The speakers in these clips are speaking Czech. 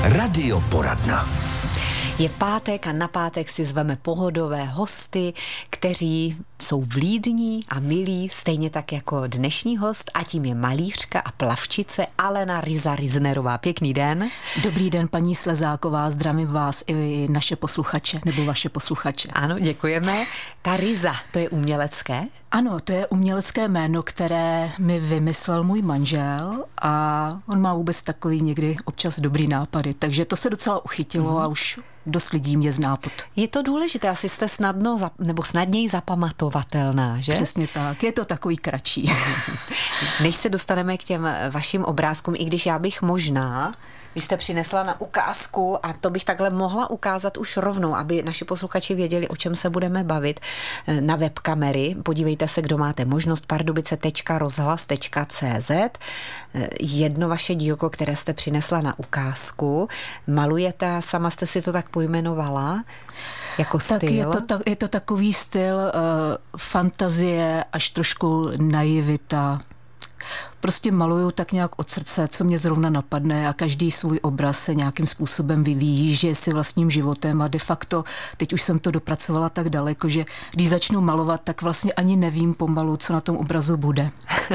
Radioporadna. Je pátek a na pátek si zveme pohodové hosty, kteří jsou vlídní a milí, stejně tak jako dnešní host a tím je malířka a plavčice Alena Riza Riznerová. Pěkný den. Dobrý den, paní Slezáková, zdravím vás i naše posluchače, nebo vaše posluchače. Ano, děkujeme. Ta Riza, to je umělecké? Ano, to je umělecké jméno, které mi vymyslel můj manžel a on má vůbec takový někdy občas dobrý nápady, takže to se docela uchytilo mm-hmm. a už dost lidí mě zná pod. Je to důležité, asi jste snadno nebo snadněji zapamatovatelná, že? Přesně tak, je to takový kratší. Než se dostaneme k těm vašim obrázkům, i když já bych možná vy jste přinesla na ukázku a to bych takhle mohla ukázat už rovnou, aby naši posluchači věděli, o čem se budeme bavit eh, na webkamery. Podívejte se, kdo máte možnost pardubice.rozhlas.cz eh, Jedno vaše dílko, které jste přinesla na ukázku, malujete sama jste si to tak pojmenovala jako styl? Tak je to, ta, je to takový styl uh, fantazie až trošku naivita prostě maluju tak nějak od srdce, co mě zrovna napadne a každý svůj obraz se nějakým způsobem vyvíjí, žije si vlastním životem a de facto teď už jsem to dopracovala tak daleko, že když začnu malovat, tak vlastně ani nevím pomalu, co na tom obrazu bude.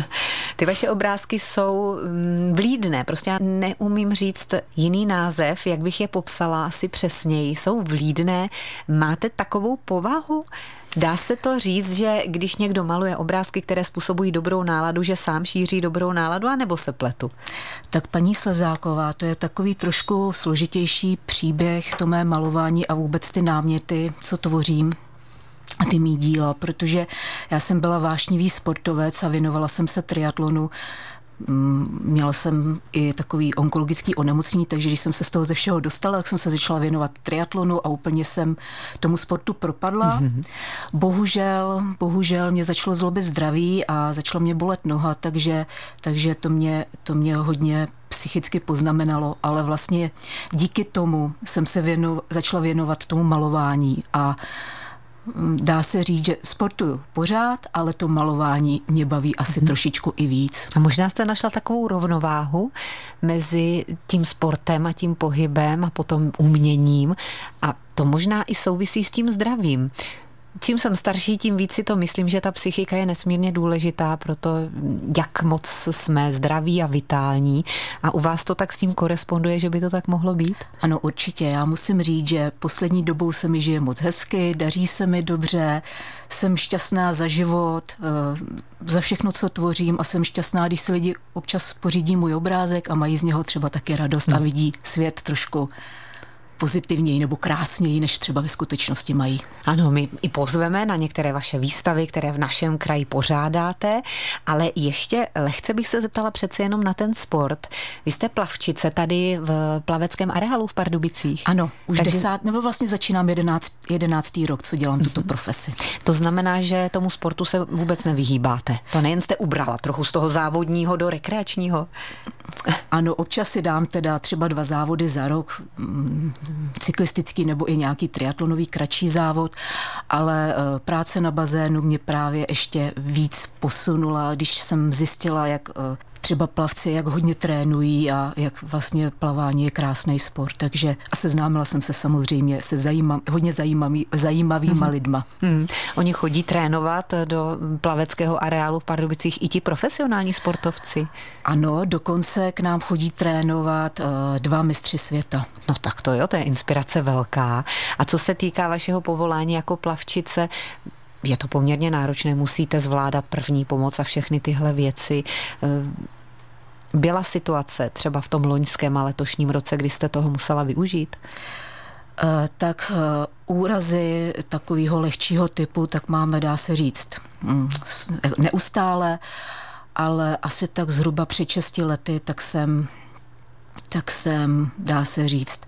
Ty vaše obrázky jsou mm, vlídné, prostě já neumím říct jiný název, jak bych je popsala asi přesněji. Jsou vlídné, máte takovou povahu? Dá se to říct, že když někdo maluje obrázky, které způsobují dobrou náladu, že sám šíří dobrou náladu, anebo se pletu? Tak paní Slezáková, to je takový trošku složitější příběh, to mé malování a vůbec ty náměty, co tvořím a ty mý díla, protože já jsem byla vášnivý sportovec a věnovala jsem se triatlonu měla jsem i takový onkologický onemocnění, takže když jsem se z toho ze všeho dostala, tak jsem se začala věnovat triatlonu a úplně jsem tomu sportu propadla. Mm-hmm. Bohužel, bohužel mě začalo zlobit zdraví a začala mě bolet noha, takže, takže to, mě, to mě hodně psychicky poznamenalo, ale vlastně díky tomu jsem se věno, začala věnovat tomu malování a dá se říct, že sportuju pořád, ale to malování mě baví asi mm-hmm. trošičku i víc. A možná jste našla takovou rovnováhu mezi tím sportem a tím pohybem a potom uměním a to možná i souvisí s tím zdravím čím jsem starší, tím víc si to myslím, že ta psychika je nesmírně důležitá pro to, jak moc jsme zdraví a vitální. A u vás to tak s tím koresponduje, že by to tak mohlo být? Ano, určitě. Já musím říct, že poslední dobou se mi žije moc hezky, daří se mi dobře, jsem šťastná za život, eh, za všechno, co tvořím a jsem šťastná, když si lidi občas pořídí můj obrázek a mají z něho třeba taky radost a hmm. vidí svět trošku pozitivněji nebo krásněji, než třeba ve skutečnosti mají. Ano, my i pozveme na některé vaše výstavy, které v našem kraji pořádáte, ale ještě lehce bych se zeptala přece jenom na ten sport. Vy jste plavčice tady v plaveckém areálu v Pardubicích. Ano, už Takže... desát, nebo vlastně začínám jedenáct, jedenáctý rok, co dělám tuto mhm. profesi. To znamená, že tomu sportu se vůbec nevyhýbáte. To nejen jste ubrala trochu z toho závodního do rekreačního. Ano, občas si dám teda třeba dva závody za rok, mm, cyklistický nebo i nějaký triatlonový kratší závod, ale eh, práce na bazénu mě právě ještě víc posunula, když jsem zjistila, jak eh, třeba plavci, jak hodně trénují a jak vlastně plavání je krásný sport. Takže a seznámila jsem se samozřejmě se zajímav, hodně zajímavý, zajímavýma mm-hmm. lidma. Mm. Oni chodí trénovat do plaveckého areálu v Pardubicích i ti profesionální sportovci? Ano, dokonce k nám chodí trénovat uh, dva mistři světa. No tak to jo, to je inspirace velká. A co se týká vašeho povolání jako plavčice, je to poměrně náročné, musíte zvládat první pomoc a všechny tyhle věci. Eh, byla situace třeba v tom loňském a letošním roce, kdy jste toho musela využít? Eh, tak eh, úrazy takového lehčího typu, tak máme, dá se říct, mm, neustále, ale asi tak zhruba před 6 lety, tak jsem, tak jsem, dá se říct,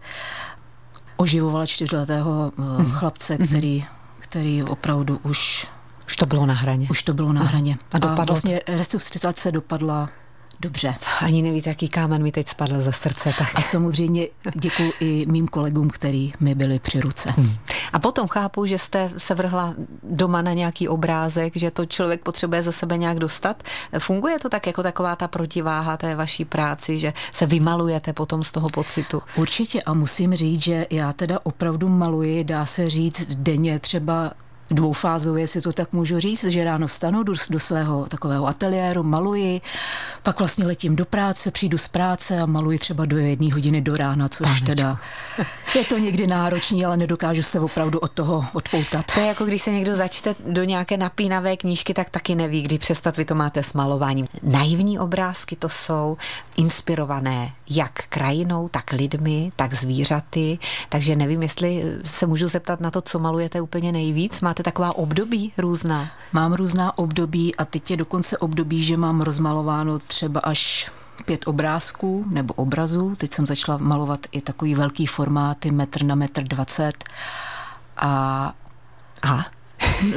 oživovala čtyřletého hmm. chlapce, mhm. který, který opravdu už... Už to bylo na hraně. Už to bylo na hraně. A, a vlastně resuscitace dopadla dobře. Ani nevíte, jaký kámen mi teď spadl ze srdce. Tak. A samozřejmě děkuji i mým kolegům, který mi byli při ruce. Hmm. A potom chápu, že jste se vrhla doma na nějaký obrázek, že to člověk potřebuje za sebe nějak dostat. Funguje to tak jako taková ta protiváha té vaší práci, že se vymalujete potom z toho pocitu? Určitě a musím říct, že já teda opravdu maluji, dá se říct denně třeba dvoufázově, jestli to tak můžu říct, že ráno stanu, jdu do svého takového ateliéru, maluji, pak vlastně letím do práce, přijdu z práce a maluji třeba do jedné hodiny do rána, což Pánečko. teda je to někdy náročný, ale nedokážu se opravdu od toho odpoutat. To je jako když se někdo začte do nějaké napínavé knížky, tak taky neví, kdy přestat vy to máte s malováním. Naivní obrázky to jsou inspirované jak krajinou, tak lidmi, tak zvířaty, takže nevím, jestli se můžu zeptat na to, co malujete úplně nejvíc. Máte taková období různá? Mám různá období a teď je dokonce období, že mám rozmalováno třeba až pět obrázků nebo obrazů. Teď jsem začala malovat i takový velký formáty, metr na metr dvacet. A, a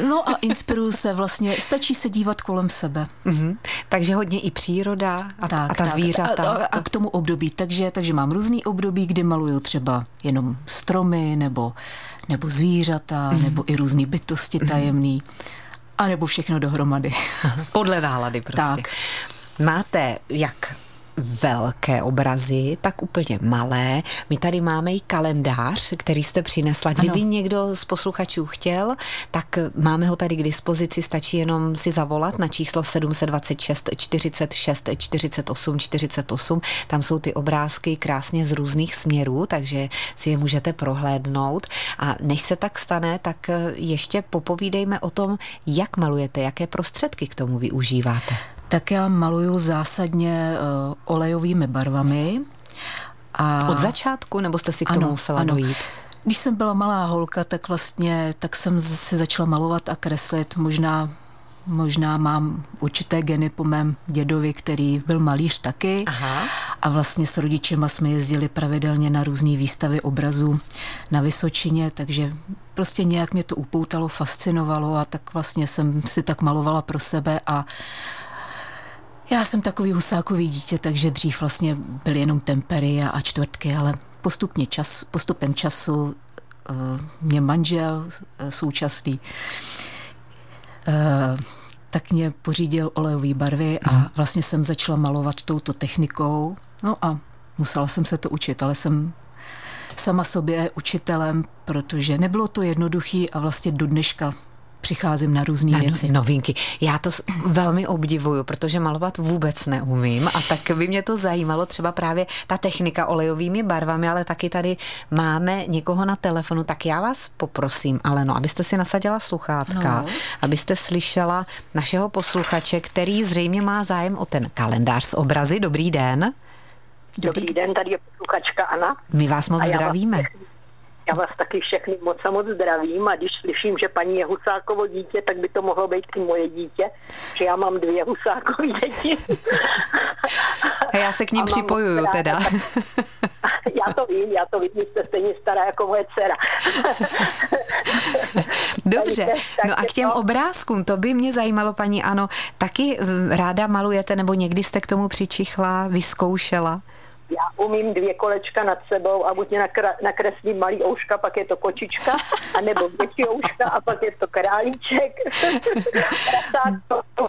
No a inspiruju se vlastně, stačí se dívat kolem sebe. Mm-hmm. Takže hodně i příroda a, tak, a ta tak, zvířata. A, a, a k tomu období, takže, takže mám různý období, kdy maluju třeba jenom stromy nebo, nebo zvířata, mm-hmm. nebo i různé bytosti tajemný. A nebo všechno dohromady. Podle nálady prostě. Tak. Máte jak velké obrazy, tak úplně malé. My tady máme i kalendář, který jste přinesla. Kdyby ano. někdo z posluchačů chtěl, tak máme ho tady k dispozici, stačí jenom si zavolat na číslo 726 46 48 48. Tam jsou ty obrázky krásně z různých směrů, takže si je můžete prohlédnout. A než se tak stane, tak ještě popovídejme o tom, jak malujete, jaké prostředky k tomu využíváte tak já maluju zásadně uh, olejovými barvami. A... Od začátku, nebo jste si k tomu ano, musela ano. dojít? Když jsem byla malá holka, tak vlastně tak jsem si začala malovat a kreslit. Možná Možná mám určité geny po mém dědovi, který byl malíř taky. Aha. A vlastně s rodičema jsme jezdili pravidelně na různé výstavy obrazů na Vysočině, takže prostě nějak mě to upoutalo, fascinovalo a tak vlastně jsem si tak malovala pro sebe a já jsem takový husákový dítě, takže dřív vlastně byly jenom tempery a, a čtvrtky, ale postupně čas, postupem času uh, mě manžel uh, současný uh, tak mě pořídil olejové barvy a mhm. vlastně jsem začala malovat touto technikou. No a musela jsem se to učit, ale jsem sama sobě učitelem, protože nebylo to jednoduchý a vlastně do dneška přicházím na různé no, věci. Novinky. Já to velmi obdivuju, protože malovat vůbec neumím a tak by mě to zajímalo třeba právě ta technika olejovými barvami, ale taky tady máme někoho na telefonu, tak já vás poprosím, ale no, abyste si nasadila sluchátka, no. abyste slyšela našeho posluchače, který zřejmě má zájem o ten kalendář s obrazy. Dobrý den. Dobrý, Dobrý den, tady je posluchačka Ana. My vás moc zdravíme. Vás já vás taky všechny moc a moc zdravím a když slyším, že paní je Husákovo dítě, tak by to mohlo být i moje dítě, že já mám dvě Husákové děti. A já se k ním připojuju teda. Já to vím, já to vím, jste stejně stará jako moje dcera. Dobře, no a k těm obrázkům, to by mě zajímalo, paní Ano, taky ráda malujete nebo někdy jste k tomu přičichla, vyzkoušela? Já umím dvě kolečka nad sebou a buď mě nakreslím malý ouška, pak je to kočička, anebo větší ouška a pak je to králíček,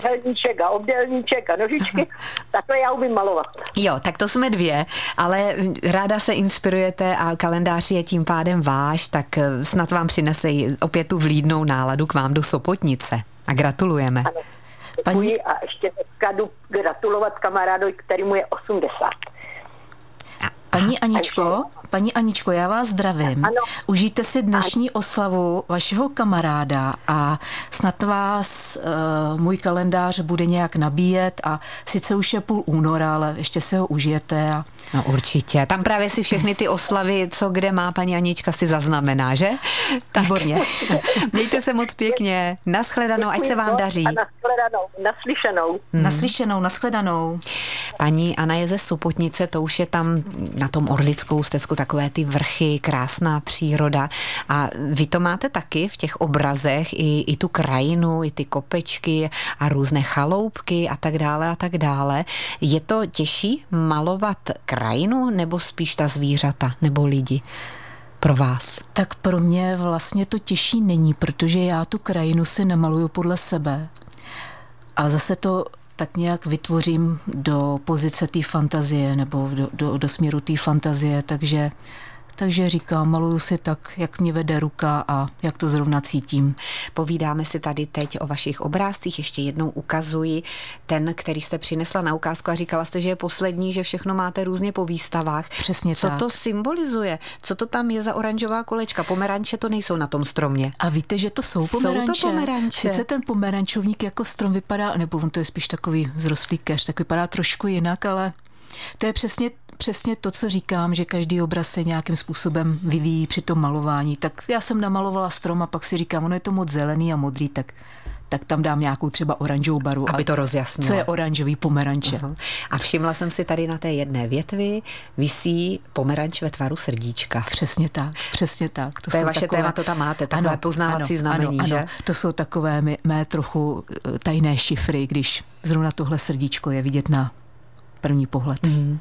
helníček a obdelníček a nožičky. Takhle já umím malovat. Jo, tak to jsme dvě, ale ráda se inspirujete a kalendář je tím pádem váš, tak eh, snad vám přinese opět tu vlídnou náladu k vám do Sopotnice. A gratulujeme. Ano. Paní... a ještě dneska jdu gratulovat kamarádovi, který mu je 80. Paní Aničko, paní Aničko, já vás zdravím. Ano. Užijte si dnešní oslavu vašeho kamaráda a snad vás uh, můj kalendář bude nějak nabíjet a sice už je půl února, ale ještě si ho užijete. A... No určitě. Tam právě si všechny ty oslavy, co kde má paní Anička, si zaznamená, že? Tak. Výborně. Mějte se moc pěkně. Naschledanou, ať se vám daří. A naschledanou, naslyšenou. Hmm. Naslyšenou, naschledanou. Paní Ana je ze Supotnice, to už je tam na tom Orlickou stezku takové ty vrchy, krásná příroda. A vy to máte taky v těch obrazech, i, i tu krajinu, i ty kopečky a různé chaloupky a tak dále a tak dále. Je to těžší malovat krajinu nebo spíš ta zvířata nebo lidi? pro vás? Tak pro mě vlastně to těžší není, protože já tu krajinu si nemaluju podle sebe. A zase to tak nějak vytvořím do pozice té fantazie nebo do, do, do směru té fantazie, takže takže říkám, maluju si tak, jak mě vede ruka a jak to zrovna cítím. Povídáme si tady teď o vašich obrázcích, ještě jednou ukazuji ten, který jste přinesla na ukázku a říkala jste, že je poslední, že všechno máte různě po výstavách. Přesně Co tak. to symbolizuje? Co to tam je za oranžová kolečka? Pomeranče to nejsou na tom stromě. A víte, že to jsou pomeranče. Jsou to pomeranče. Sice ten pomerančovník jako strom vypadá, nebo on to je spíš takový zrostlý keř, tak vypadá trošku jinak, ale to je přesně přesně to, co říkám, že každý obraz se nějakým způsobem vyvíjí při tom malování. Tak já jsem namalovala strom a pak si říkám, ono je to moc zelený a modrý, tak tak tam dám nějakou třeba oranžovou baru. Aby to rozjasnilo. Co je oranžový pomeranče. Uh-huh. A všimla jsem si tady na té jedné větvi visí pomeranč ve tvaru srdíčka. Přesně tak, přesně tak. To, to je vaše takové... téma, to tam máte, takové ano, poznávací ano, znamení, ano, že? Ano, to jsou takové mé, mé trochu eh, tajné šifry, když zrovna tohle srdíčko je vidět na první pohled. Mm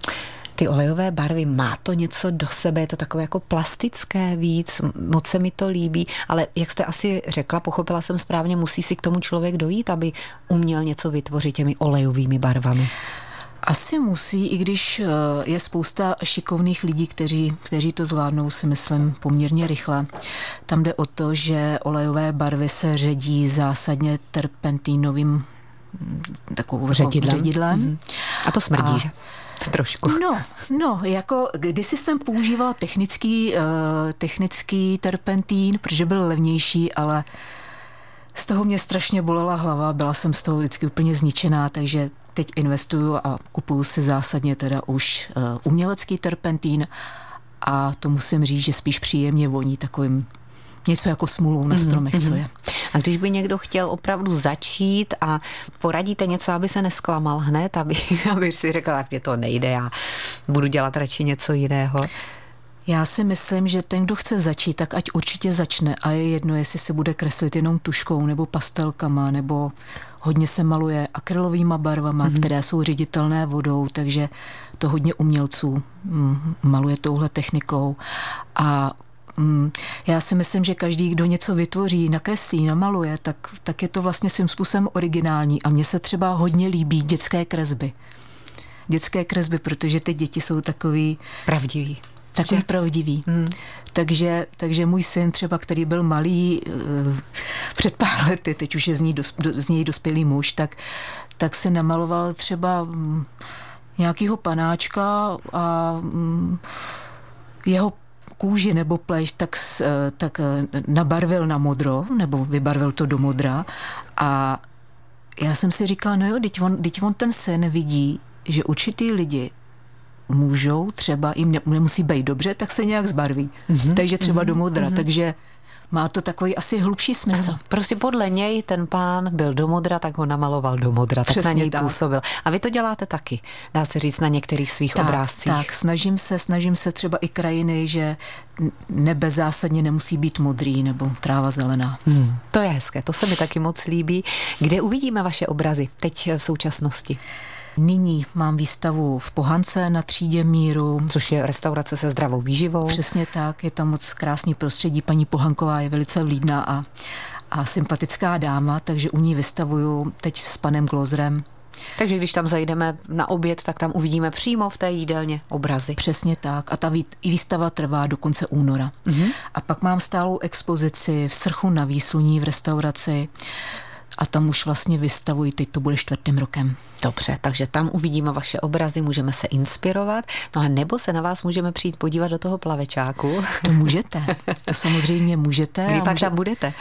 ty olejové barvy, má to něco do sebe, je to takové jako plastické víc, moc se mi to líbí, ale jak jste asi řekla, pochopila jsem správně, musí si k tomu člověk dojít, aby uměl něco vytvořit těmi olejovými barvami. Asi musí, i když eh, je spousta šikovných lidí, kteří, kteří to zvládnou, si myslím, poměrně rychle. Tam jde o to, že olejové barvy se ředí zásadně terpentínovým mm, takovou ředidlem. ředidlem. Mm-hmm. A to smrdí, a, že? Trošku. No, no, jako kdysi jsem používala technický, uh, technický terpentín, protože byl levnější, ale z toho mě strašně bolela hlava, byla jsem z toho vždycky úplně zničená, takže teď investuju a kupuju si zásadně teda už uh, umělecký terpentín a to musím říct, že spíš příjemně voní takovým něco jako smulou na mhm, stromech, mm-hmm. co je. A když by někdo chtěl opravdu začít a poradíte něco, aby se nesklamal hned, aby, aby si řekl, tak mě to nejde, já budu dělat radši něco jiného. Já si myslím, že ten, kdo chce začít, tak ať určitě začne a je jedno, jestli se bude kreslit jenom tuškou nebo pastelkama, nebo hodně se maluje akrylovými barvama, mm-hmm. které jsou ředitelné vodou, takže to hodně umělců mm, maluje touhle technikou a Mm, já si myslím, že každý, kdo něco vytvoří, nakreslí, namaluje, tak, tak je to vlastně svým způsobem originální. A mně se třeba hodně líbí dětské kresby. Dětské kresby, protože ty děti jsou takový... Pravdivý. Takový že? pravdivý. Hmm. Takže, takže můj syn třeba, který byl malý uh, před pár lety, teď už je z, ní dos, do, z něj dospělý muž, tak, tak se namaloval třeba um, nějakýho panáčka a um, jeho kůži nebo pleš, tak, eh, tak eh, nabarvil na modro, nebo vybarvil to do modra a já jsem si říkala, no jo, teď on, teď on ten sen vidí, že určitý lidi můžou třeba, jim nemusí být dobře, tak se nějak zbarví. Mm-hmm. Takže třeba mm-hmm. do modra. Mm-hmm. Takže má to takový asi hlubší smysl. Ano, prostě podle něj ten pán byl do modra, tak ho namaloval do modra, Přesně tak na něj tak. působil. A vy to děláte taky, dá se říct, na některých svých tak, obrázcích. Tak, snažím se, snažím se třeba i krajiny, že nebe zásadně nemusí být modrý nebo tráva zelená. Hmm, to je hezké, to se mi taky moc líbí. Kde uvidíme vaše obrazy teď v současnosti? Nyní mám výstavu v Pohance na třídě míru. Což je restaurace se zdravou výživou. Přesně tak, je tam moc krásný prostředí. Paní Pohanková je velice vlídná a, a sympatická dáma, takže u ní vystavuju teď s panem Glozrem takže když tam zajdeme na oběd, tak tam uvidíme přímo v té jídelně obrazy. Přesně tak. A ta výstava trvá do konce února. Mm-hmm. A pak mám stálou expozici v Srchu na Výsuní v restauraci a tam už vlastně vystavuji, teď to bude čtvrtým rokem. Dobře, takže tam uvidíme vaše obrazy, můžeme se inspirovat, no a nebo se na vás můžeme přijít podívat do toho plavečáku. To můžete, to samozřejmě můžete. Kdy pak může... tam budete?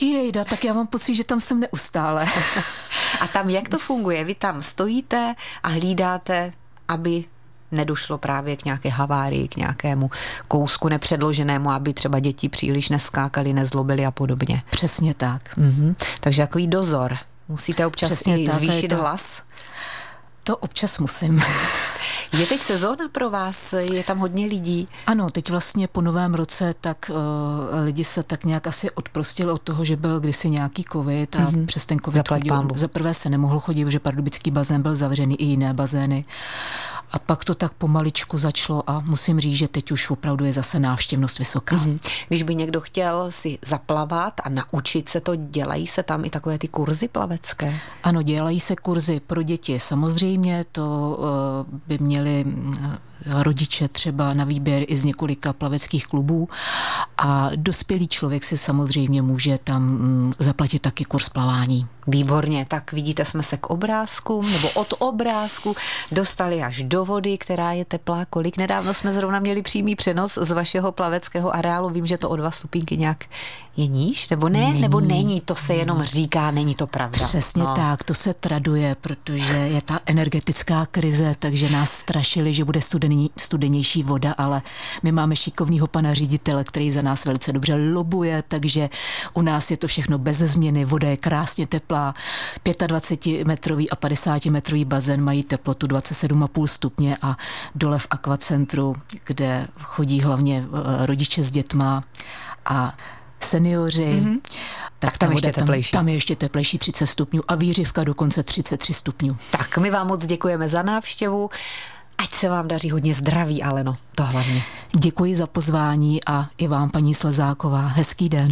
Jejda, tak já mám pocit, že tam jsem neustále. a tam jak to funguje? Vy tam stojíte a hlídáte, aby nedošlo právě k nějaké havárii, k nějakému kousku nepředloženému, aby třeba děti příliš neskákali, nezlobili a podobně. Přesně tak. Mm-hmm. Takže takový dozor. Musíte občas Přesně i tak, zvýšit to... hlas? To občas musím. Je teď sezóna pro vás? Je tam hodně lidí? Ano, teď vlastně po novém roce tak uh, lidi se tak nějak asi odprostili od toho, že byl kdysi nějaký covid a mm-hmm. přes ten covid chodil. Za prvé se nemohl chodit, protože pardubický bazén byl zavřený i jiné bazény. A pak to tak pomaličku začalo a musím říct, že teď už opravdu je zase návštěvnost vysoká. Mm-hmm. Když by někdo chtěl si zaplavat a naučit se to, dělají se tam i takové ty kurzy plavecké? Ano, dělají se kurzy pro děti. Samozřejmě to uh, by měli rodiče třeba na výběr i z několika plaveckých klubů a dospělý člověk si samozřejmě může tam mm, zaplatit taky kurz plavání. Výborně, tak vidíte, jsme se k obrázku nebo od obrázku dostali až do vody, která je teplá. Kolik nedávno jsme zrovna měli přímý přenos z vašeho plaveckého areálu. Vím, že to o dva stupínky nějak je níž, nebo ne? Není. Nebo není, to se jenom říká, není to pravda. Přesně no. tak, to se traduje, protože je ta energetická krize, takže nás strašili, že bude studený, studenější voda, ale my máme šikovného pana ředitele, který za nás velice dobře lobuje, takže u nás je to všechno bez změny, voda je krásně teplá, 25-metrový a 50-metrový bazén mají teplotu 27,5 stupně a dole v akvacentru, kde chodí hlavně eh, rodiče s dětma a seniori, mm-hmm. tak, tak tam, ještě teplejší. Tam, tam je ještě teplejší 30 stupňů a výřivka dokonce 33 stupňů. Tak my vám moc děkujeme za návštěvu. Ať se vám daří hodně zdraví, Aleno, to hlavně. Děkuji za pozvání a i vám, paní Slezáková. Hezký den.